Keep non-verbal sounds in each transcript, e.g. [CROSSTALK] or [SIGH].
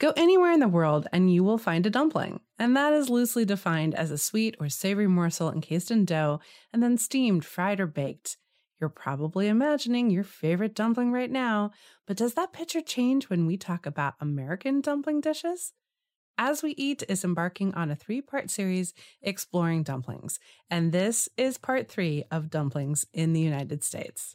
Go anywhere in the world and you will find a dumpling, and that is loosely defined as a sweet or savory morsel encased in dough and then steamed, fried, or baked. You're probably imagining your favorite dumpling right now, but does that picture change when we talk about American dumpling dishes? As We Eat is embarking on a three part series exploring dumplings, and this is part three of dumplings in the United States.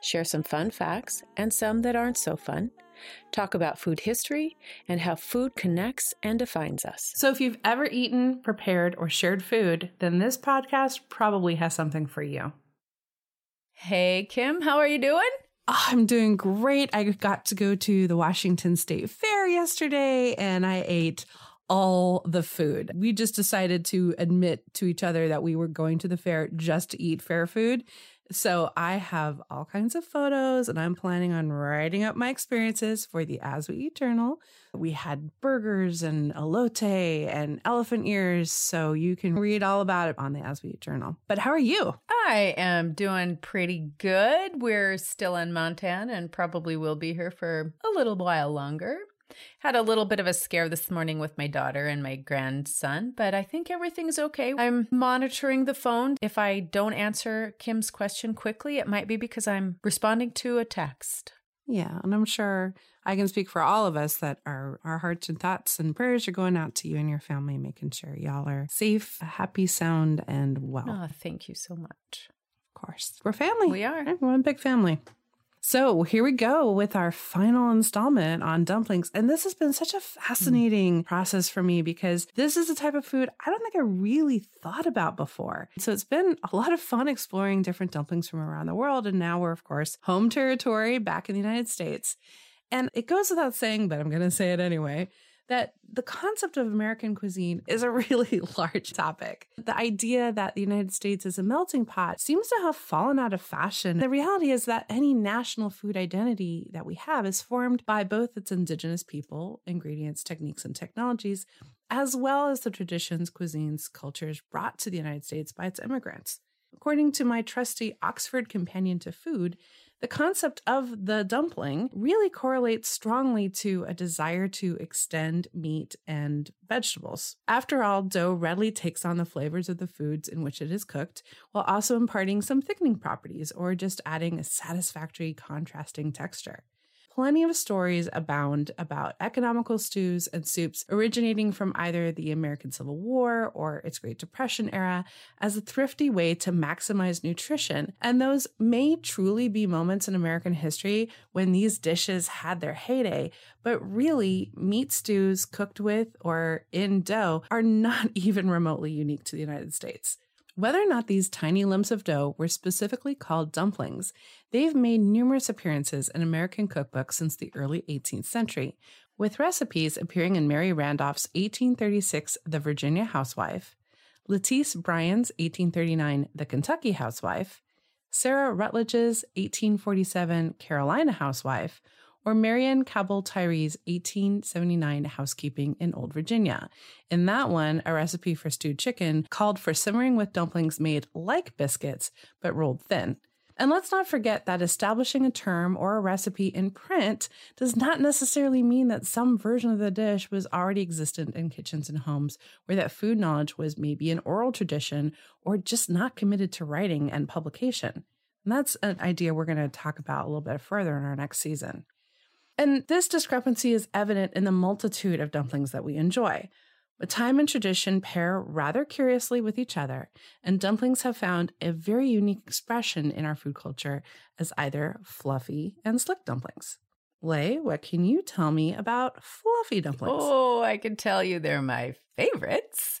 Share some fun facts and some that aren't so fun. Talk about food history and how food connects and defines us. So, if you've ever eaten, prepared, or shared food, then this podcast probably has something for you. Hey, Kim, how are you doing? Oh, I'm doing great. I got to go to the Washington State Fair yesterday and I ate all the food. We just decided to admit to each other that we were going to the fair just to eat fair food. So I have all kinds of photos and I'm planning on writing up my experiences for the As We Eat Journal. We had burgers and elote and elephant ears. So you can read all about it on the As We Eat Journal. But how are you? I am doing pretty good. We're still in Montana and probably will be here for a little while longer. Had a little bit of a scare this morning with my daughter and my grandson, but I think everything's okay. I'm monitoring the phone. If I don't answer Kim's question quickly, it might be because I'm responding to a text. Yeah, and I'm sure I can speak for all of us that our our hearts and thoughts and prayers are going out to you and your family, making sure y'all are safe, happy, sound, and well. Oh, thank you so much. Of course, we're family. We are. We're a big family. So here we go with our final installment on dumplings. And this has been such a fascinating mm. process for me because this is a type of food I don't think I really thought about before. So it's been a lot of fun exploring different dumplings from around the world. And now we're, of course, home territory back in the United States. And it goes without saying, but I'm going to say it anyway that the concept of American cuisine is a [LAUGHS] really large topic. The idea that the United States is a melting pot seems to have fallen out of fashion. The reality is that any national food identity that we have is formed by both its indigenous people, ingredients, techniques, and technologies, as well as the traditions, cuisines, cultures brought to the United States by its immigrants. According to my trusty Oxford Companion to Food, the concept of the dumpling really correlates strongly to a desire to extend meat and vegetables. After all, dough readily takes on the flavors of the foods in which it is cooked, while also imparting some thickening properties or just adding a satisfactory contrasting texture plenty of stories abound about economical stews and soups originating from either the American Civil War or its Great Depression era as a thrifty way to maximize nutrition. And those may truly be moments in American history when these dishes had their heyday, but really, meat stews cooked with or in dough are not [LAUGHS] even remotely unique to the United States. Whether or not these tiny lumps of dough were specifically called dumplings, they've made numerous appearances in American cookbooks since the early 18th century, with recipes appearing in Mary Randolph's 1836 The Virginia Housewife, Lettice Bryan's 1839 The Kentucky Housewife, Sarah Rutledge's 1847 Carolina Housewife, or Marion Cabell Tyree's 1879 housekeeping in Old Virginia. In that one, a recipe for stewed chicken called for simmering with dumplings made like biscuits, but rolled thin. And let's not forget that establishing a term or a recipe in print does not necessarily mean that some version of the dish was already existent in kitchens and homes where that food knowledge was maybe an oral tradition or just not committed to writing and publication. And that's an idea we're going to talk about a little bit further in our next season. And this discrepancy is evident in the multitude of dumplings that we enjoy. But time and tradition pair rather curiously with each other, and dumplings have found a very unique expression in our food culture as either fluffy and slick dumplings. Leigh, what can you tell me about fluffy dumplings? Oh, I can tell you they're my favorites.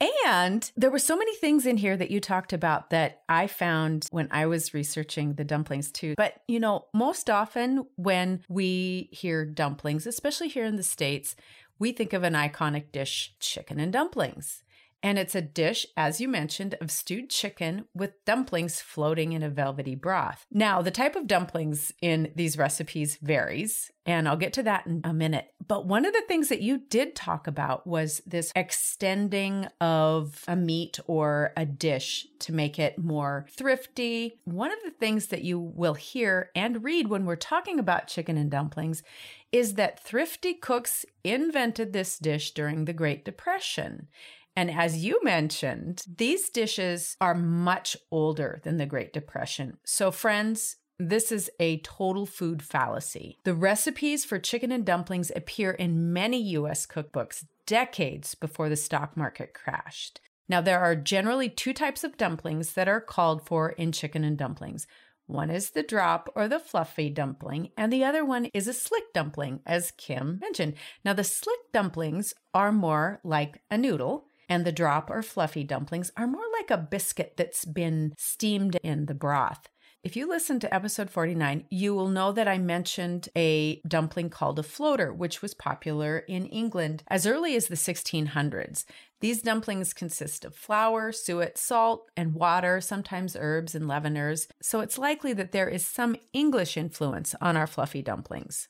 And there were so many things in here that you talked about that I found when I was researching the dumplings too. But, you know, most often when we hear dumplings, especially here in the States, we think of an iconic dish, chicken and dumplings. And it's a dish, as you mentioned, of stewed chicken with dumplings floating in a velvety broth. Now, the type of dumplings in these recipes varies, and I'll get to that in a minute. But one of the things that you did talk about was this extending of a meat or a dish to make it more thrifty. One of the things that you will hear and read when we're talking about chicken and dumplings is that thrifty cooks invented this dish during the Great Depression. And as you mentioned, these dishes are much older than the Great Depression. So, friends, this is a total food fallacy. The recipes for chicken and dumplings appear in many US cookbooks decades before the stock market crashed. Now, there are generally two types of dumplings that are called for in chicken and dumplings. One is the drop or the fluffy dumpling, and the other one is a slick dumpling, as Kim mentioned. Now, the slick dumplings are more like a noodle, and the drop or fluffy dumplings are more like a biscuit that's been steamed in the broth. If you listen to episode 49, you will know that I mentioned a dumpling called a floater, which was popular in England as early as the 1600s. These dumplings consist of flour, suet, salt, and water, sometimes herbs and leaveners, so it's likely that there is some English influence on our fluffy dumplings.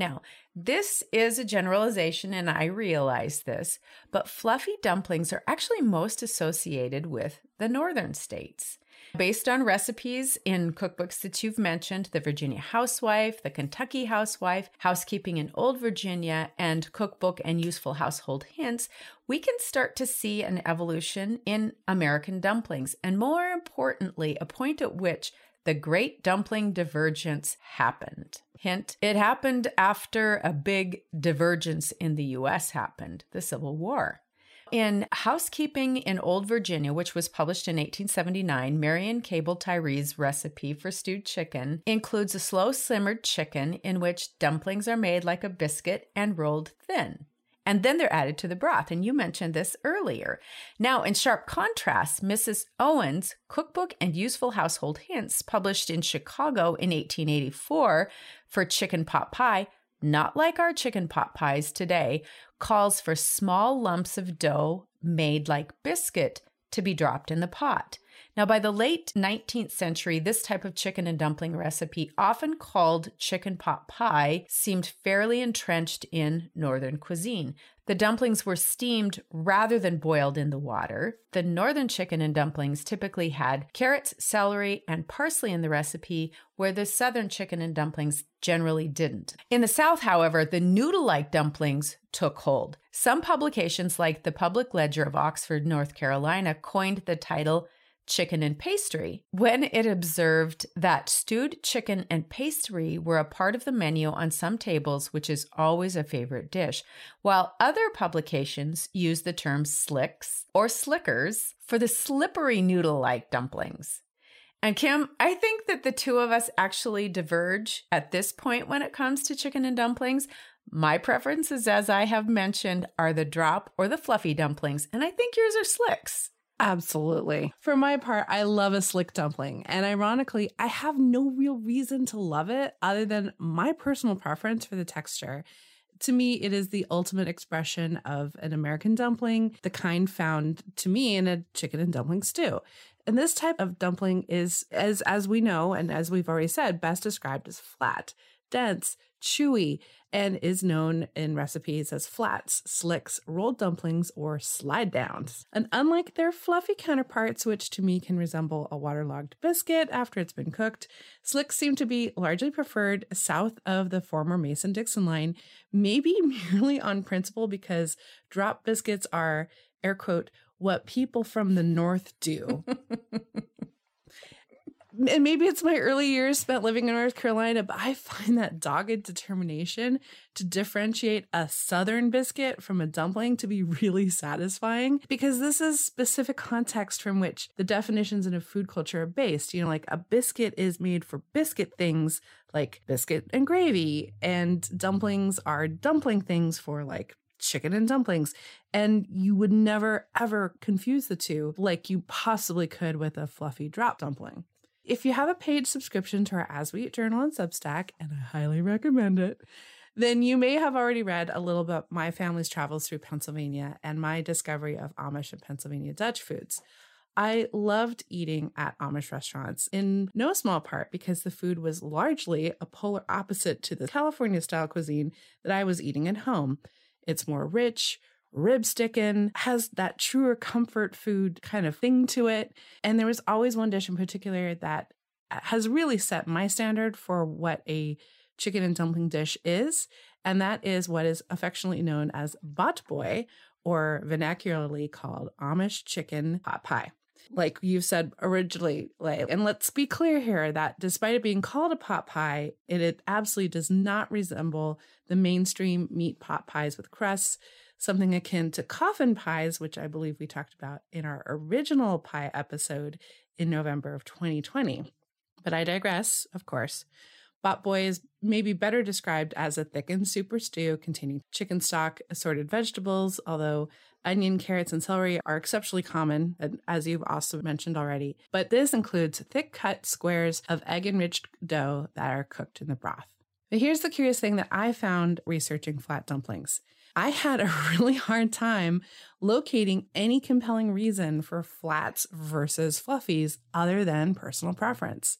Now, this is a generalization, and I realize this, but fluffy dumplings are actually most associated with the northern states. Based on recipes in cookbooks that you've mentioned, the Virginia Housewife, the Kentucky Housewife, Housekeeping in Old Virginia, and Cookbook and Useful Household Hints, we can start to see an evolution in American dumplings, and more importantly, a point at which the Great Dumpling Divergence happened. Hint, it happened after a big divergence in the US happened, the Civil War. In Housekeeping in Old Virginia, which was published in 1879, Marion Cabell Tyree's recipe for stewed chicken includes a slow simmered chicken in which dumplings are made like a biscuit and rolled thin and then they're added to the broth. And you mentioned this earlier. Now, in sharp contrast, Mrs. Owens' Cookbook and Useful Household Hints, published in Chicago in 1884 for chicken pot pie, not like our chicken pot pies today, calls for small lumps of dough made like biscuit to be dropped in the pot. Now, by the late 19th century, this type of chicken and dumpling recipe, often called chicken pot pie, seemed fairly entrenched in Northern cuisine. The dumplings were steamed rather than boiled in the water. The northern chicken and dumplings typically had carrots, celery, and parsley in the recipe, where the southern chicken and dumplings generally didn't. In the South, however, the noodle like dumplings took hold. Some publications, like the Public Ledger of Oxford, North Carolina, coined the title chicken and pastry when it observed that stewed chicken and pastry were a part of the menu on some tables, which is always a favorite dish, while other publications use the term slicks or slickers for the slippery noodle like dumplings. And Kim, I think that the two of us actually diverge at this point when it comes to chicken and dumplings. My preferences, as I have mentioned, are the drop or the fluffy dumplings, and I think yours are slicks. Absolutely. For my part, I love a slick dumpling. And ironically, I have no real reason to love it other than my personal preference for the texture. To me, it is the ultimate expression of an American dumpling, the kind found to me in a chicken and dumpling stew. And this type of dumpling is, as as we know and as we've already said, best described as flat, dense, chewy, and is known in recipes as flats, slicks, rolled dumplings, or slide downs. And unlike their fluffy counterparts, which to me can resemble a waterlogged biscuit after it's been cooked, slicks seem to be largely preferred south of the former Mason Dixon line, maybe [LAUGHS] merely on principle because drop biscuits are, air quote, what people from the north do. [LAUGHS] and maybe it's my early years spent living in North Carolina, but I find that dogged determination to differentiate a southern biscuit from a dumpling to be really satisfying because this is specific context from which the definitions in a food culture are based. You know, like a biscuit is made for biscuit things like biscuit and gravy, and dumplings are dumpling things for like chicken and dumplings. And you would never ever confuse the two like you possibly could with a fluffy drop dumpling. If you have a paid subscription to our As We Eat Journal and Substack, and I highly recommend it, then you may have already read a little about my family's travels through Pennsylvania and my discovery of Amish and Pennsylvania Dutch foods. I loved eating at Amish restaurants in no small part because the food was largely a polar opposite to the California style cuisine that I was eating at home. It's more rich, rib sticking, has that truer comfort food kind of thing to it. And there was always one dish in particular that has really set my standard for what a chicken and dumpling dish is. And that is what is affectionately known as bott boi, or vernacularly called Amish chicken pot pie like you said originally, like, and let's be clear here that despite it being called a pot pie, it, it absolutely does not resemble the mainstream meat pot pies with crusts, something akin to coffin pies, which I believe we talked about in our original pie episode in November of 2020. But I digress, of course. Bott boi is maybe better described as a thickened super stew containing chicken stock, assorted vegetables, although Onion, carrots, and celery are exceptionally common, as you've also mentioned already. But this includes thick cut squares of egg enriched dough that are cooked in the broth. But here's the curious thing that I found researching flat dumplings. I had a [LAUGHS] really hard time locating any compelling reason for flats versus fluffies other than personal preference.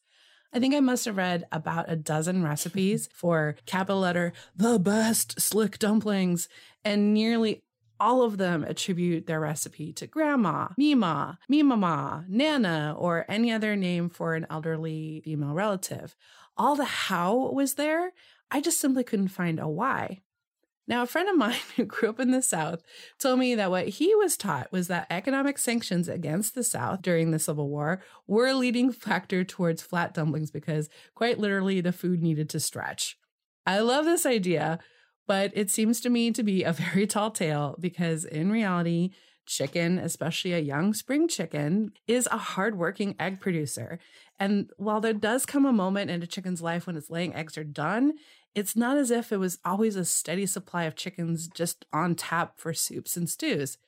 I think I must have read about a dozen recipes [LAUGHS] for capital letter, the best slick dumplings, and nearly all of them attribute their recipe to grandma, Mima, Mimama, Nana, or any other name for an elderly female relative. All the how was there. I just simply couldn't find a why. Now, a friend of mine [LAUGHS] who grew up in the South told me that what he was taught was that economic sanctions against the South during the Civil War were a leading [LAUGHS] factor towards flat dumplings because, quite literally, the food needed to stretch. I love this idea, but it seems to me to be a [LAUGHS] very tall tale because in reality, chicken, especially a young spring chicken, is a hardworking egg producer. And while there does come a moment in a chicken's life when its laying eggs are done, it's not as if it was always a steady supply of chickens just on tap for soups and stews.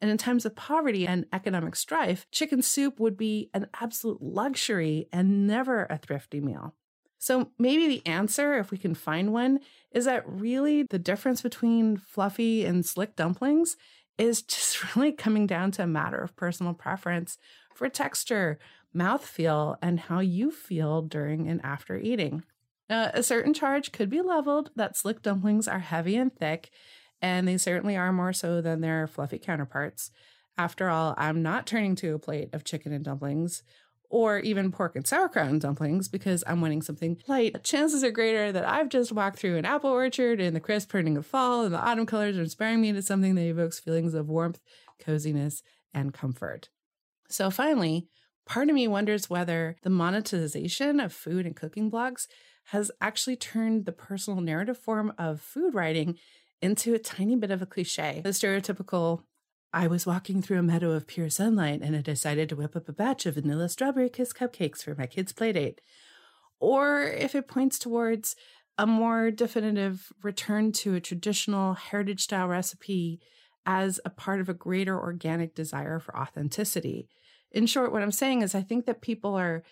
And in times of poverty and economic strife, chicken soup would be an absolute luxury and never a thrifty meal. So maybe the answer, if we can find one, is that really the difference between fluffy and slick dumplings is [LAUGHS] just really coming down to a matter of personal preference for texture, mouthfeel, and how you feel during and after eating. Now, a certain charge could be leveled that slick dumplings are heavy and thick, and they certainly are more so than their fluffy counterparts. After all, I'm not turning to a plate of chicken and dumplings or even pork and sauerkraut and dumplings because I'm wanting something light. Chances are greater that I've just walked through an apple orchard in the crisp turning of fall and the autumn colors are inspiring me to something that evokes feelings of warmth, coziness, and comfort. So finally, part of me wonders whether the monetization of food and cooking blogs has actually turned the personal narrative form of food writing into a tiny bit of a cliche. The stereotypical I was walking through a meadow of pure sunlight and I decided to whip up a batch of vanilla strawberry kiss cupcakes for my kids' playdate. Or if it points towards a more definitive return to a traditional heritage style recipe as a part of a greater organic desire for authenticity. In short, what I'm saying is I think that people are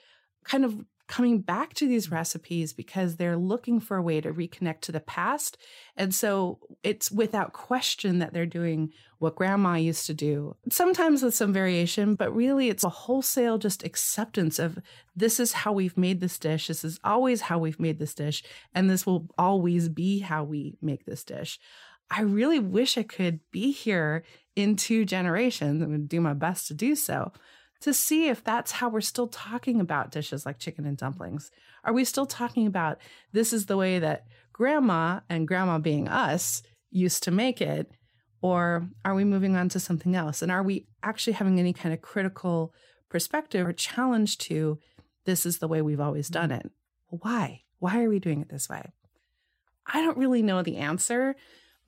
kind of coming back to these mm. recipes because they're looking for a way to reconnect to the past. And so it's without question that they're doing what grandma used to do, sometimes with some variation, but really it's a wholesale just acceptance of this is how we've made this dish. This is always how we've made this dish. And this will always be how we make this dish. I really wish I could be here in two generations. I'm going to do my best to do so to see if that's how we're still talking about dishes like chicken and dumplings. Are we still talking about this is the way that grandma and grandma being us used to make it? Or are we moving on to something else? And are we actually having any kind of critical perspective or challenge to this is the way we've always mm-hmm. done it? Why? Why are we doing it this way? I don't really know the answer,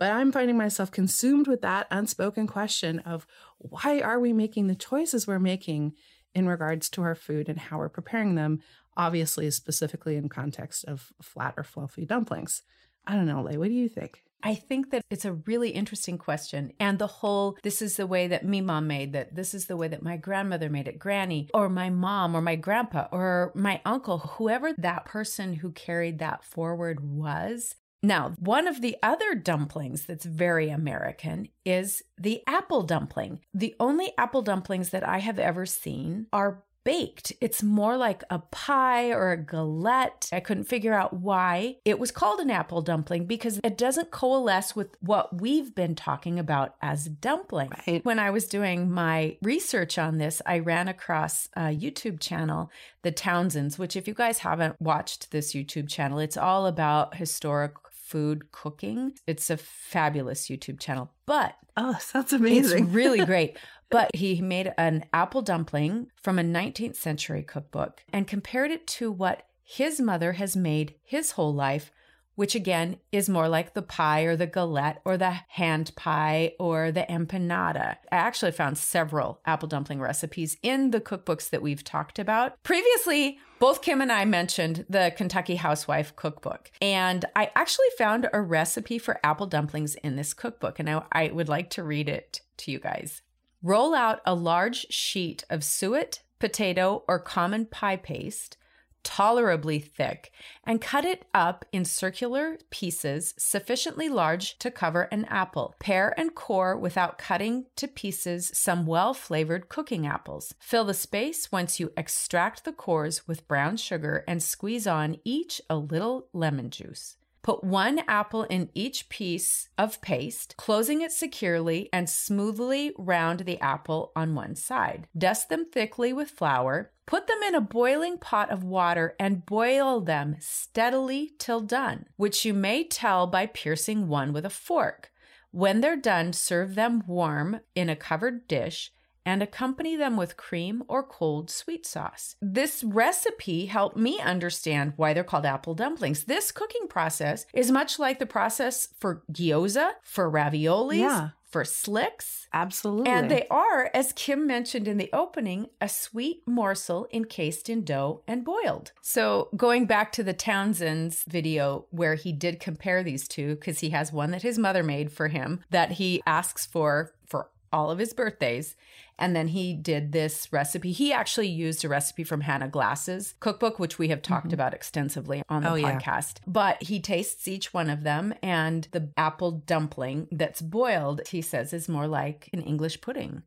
but I'm finding myself consumed with that unspoken question of why are we making the choices we're making in regards to our food and how we're preparing them, obviously, specifically in context of flat or fluffy dumplings. I don't know, Leigh, what do you think? I think that it's a really interesting question. And the whole, this is the way that me mom made that, this is the way that my grandmother made it, granny, or my mom, or my grandpa, or my uncle, whoever that person who carried that forward was, Now, one of the other dumplings that's very American is the apple dumpling. The only apple dumplings that I have ever seen are baked. It's more like a pie or a galette. I couldn't figure out why it was called an apple dumpling because it doesn't coalesce with what we've been talking about as dumpling. Right. When I was doing my research on this, I ran across a YouTube channel, The Townsends, which, if you guys haven't watched this YouTube channel, it's all about historic food cooking. It's a fabulous YouTube channel, but Oh, [LAUGHS] sounds amazing. it's really [LAUGHS] great. But he made an apple dumpling from a 19th century cookbook and compared it to what his mother has made his whole life, which again is more like the pie or the galette or the hand pie or the empanada. I actually found several apple dumpling recipes in the cookbooks that we've talked about. Previously, both Kim and I mentioned the Kentucky Housewife cookbook, and I actually found a recipe for apple dumplings in this cookbook, and I, I would like to read it to you guys. Roll out a large sheet of suet, potato, or common pie paste, tolerably thick, and cut it up in circular pieces sufficiently large to cover an apple. Pare and core without cutting to pieces some well flavored cooking apples. Fill the space once you extract the cores with brown sugar and squeeze on each a little lemon juice. Put one apple in each piece of paste, closing it securely and smoothly round the apple on one side. Dust them thickly with flour. Put them in a boiling pot of water and boil them steadily till done, which you may tell by piercing one with a fork. When they're done, serve them warm in a covered dish and accompany them with cream or cold sweet sauce. This recipe helped me understand why they're called apple dumplings. This cooking process is much like the process for gyoza, for raviolis, Yeah. for slicks. Absolutely. And they are, as Kim mentioned in the opening, a sweet morsel encased in dough and boiled. So, going back to the Townsend's video where he did compare these two, because he has one that his mother made for him that he asks for for all of his birthdays. And then he did this recipe. He actually used a recipe from Hannah Glasse's cookbook, which we have talked mm-hmm. about extensively on the Oh, yeah. podcast. But he tastes each one of them. And the apple dumpling that's boiled, he says, is more like an English pudding,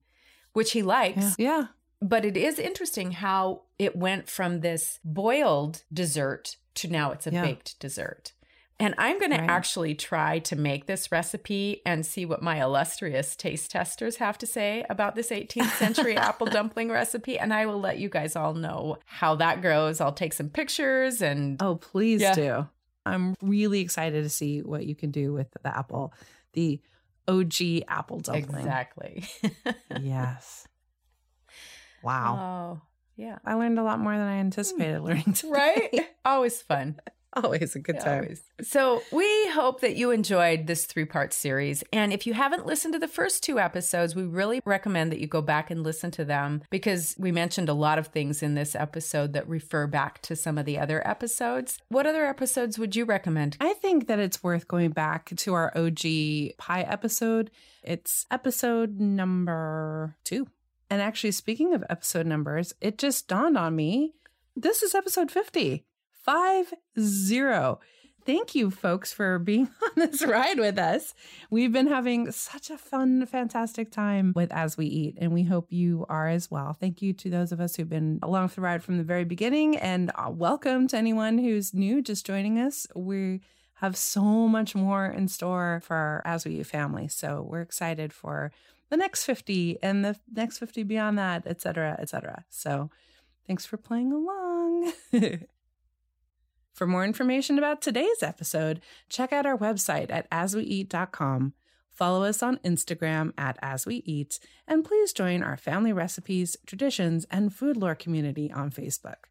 which he likes. yeah. But it is interesting how it went from this boiled dessert to now it's a Yeah. baked dessert. And I'm going Right. to actually try to make this recipe and see what my illustrious taste testers have to say about this 18th century [LAUGHS] apple dumpling recipe. And I will let you guys all know how that goes. I'll take some pictures and Oh, please Yeah. do. I'm really excited to see what you can do with the apple, the OG apple dumpling. exactly. [LAUGHS] Yes. Wow. Oh, yeah. I learned a lot more than I anticipated hmm. learning [LAUGHS] today. Right? Always fun. [LAUGHS] Always a good time. Always. So, we hope that you enjoyed this three part series. And if you haven't listened to the first two episodes, we really recommend that you go back and listen to them because we mentioned a lot of things in this episode that refer back to some of the other episodes. What other episodes would you recommend? I think that it's worth going back to our OG pie episode. It's episode number two. And actually, speaking of episode numbers, it just dawned on me this is episode 50. Five zero. Thank you, folks, for being [LAUGHS] on this ride with us. We've been having such a fun, fantastic time with As We Eat, and we hope you are as well. Thank you to those of us who've been along for the ride from the very beginning, and uh, welcome to anyone who's new, just joining us. We have so much more in store for our As We Eat family, so we're excited for the next 50 and the next 50 beyond that, et cetera, et cetera. So thanks for playing along. [LAUGHS] For more information about today's episode, check out our website at asweeat.com. Follow us on Instagram at asweeat, and please join our family recipes, traditions, and food lore community on Facebook.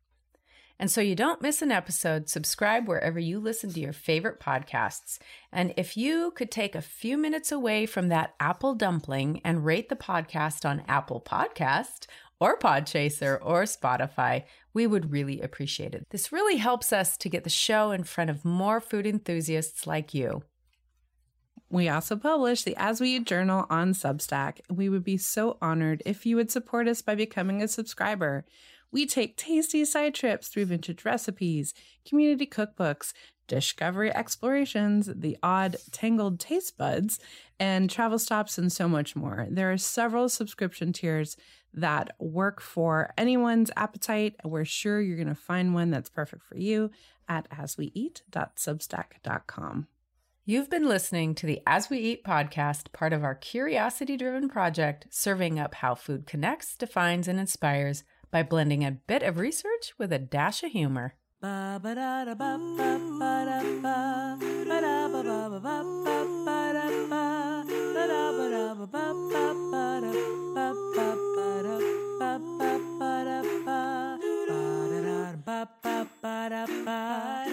And so you don't miss an episode, subscribe wherever you listen to your favorite podcasts. And if you could take a few minutes away from that apple dumpling and rate the podcast on Apple Podcast or Podchaser or Spotify, we would really appreciate it. This really helps us to get the show in front of more food enthusiasts like you. We also publish the As We Eat Journal on Substack. We would be so honored if you would support us by becoming a subscriber. We take tasty side trips through vintage recipes, community cookbooks, discovery explorations, the odd tangled taste buds, and travel stops, and so much more. There are several subscription tiers that work for anyone's appetite. We're sure you're going to find one that's perfect for you at asweeat.substack.com. You've been listening to the As We Eat podcast, part of our curiosity driven project, serving up how food connects, defines, and inspires by blending a bit of research with a dash of humor. ba ba ba da ba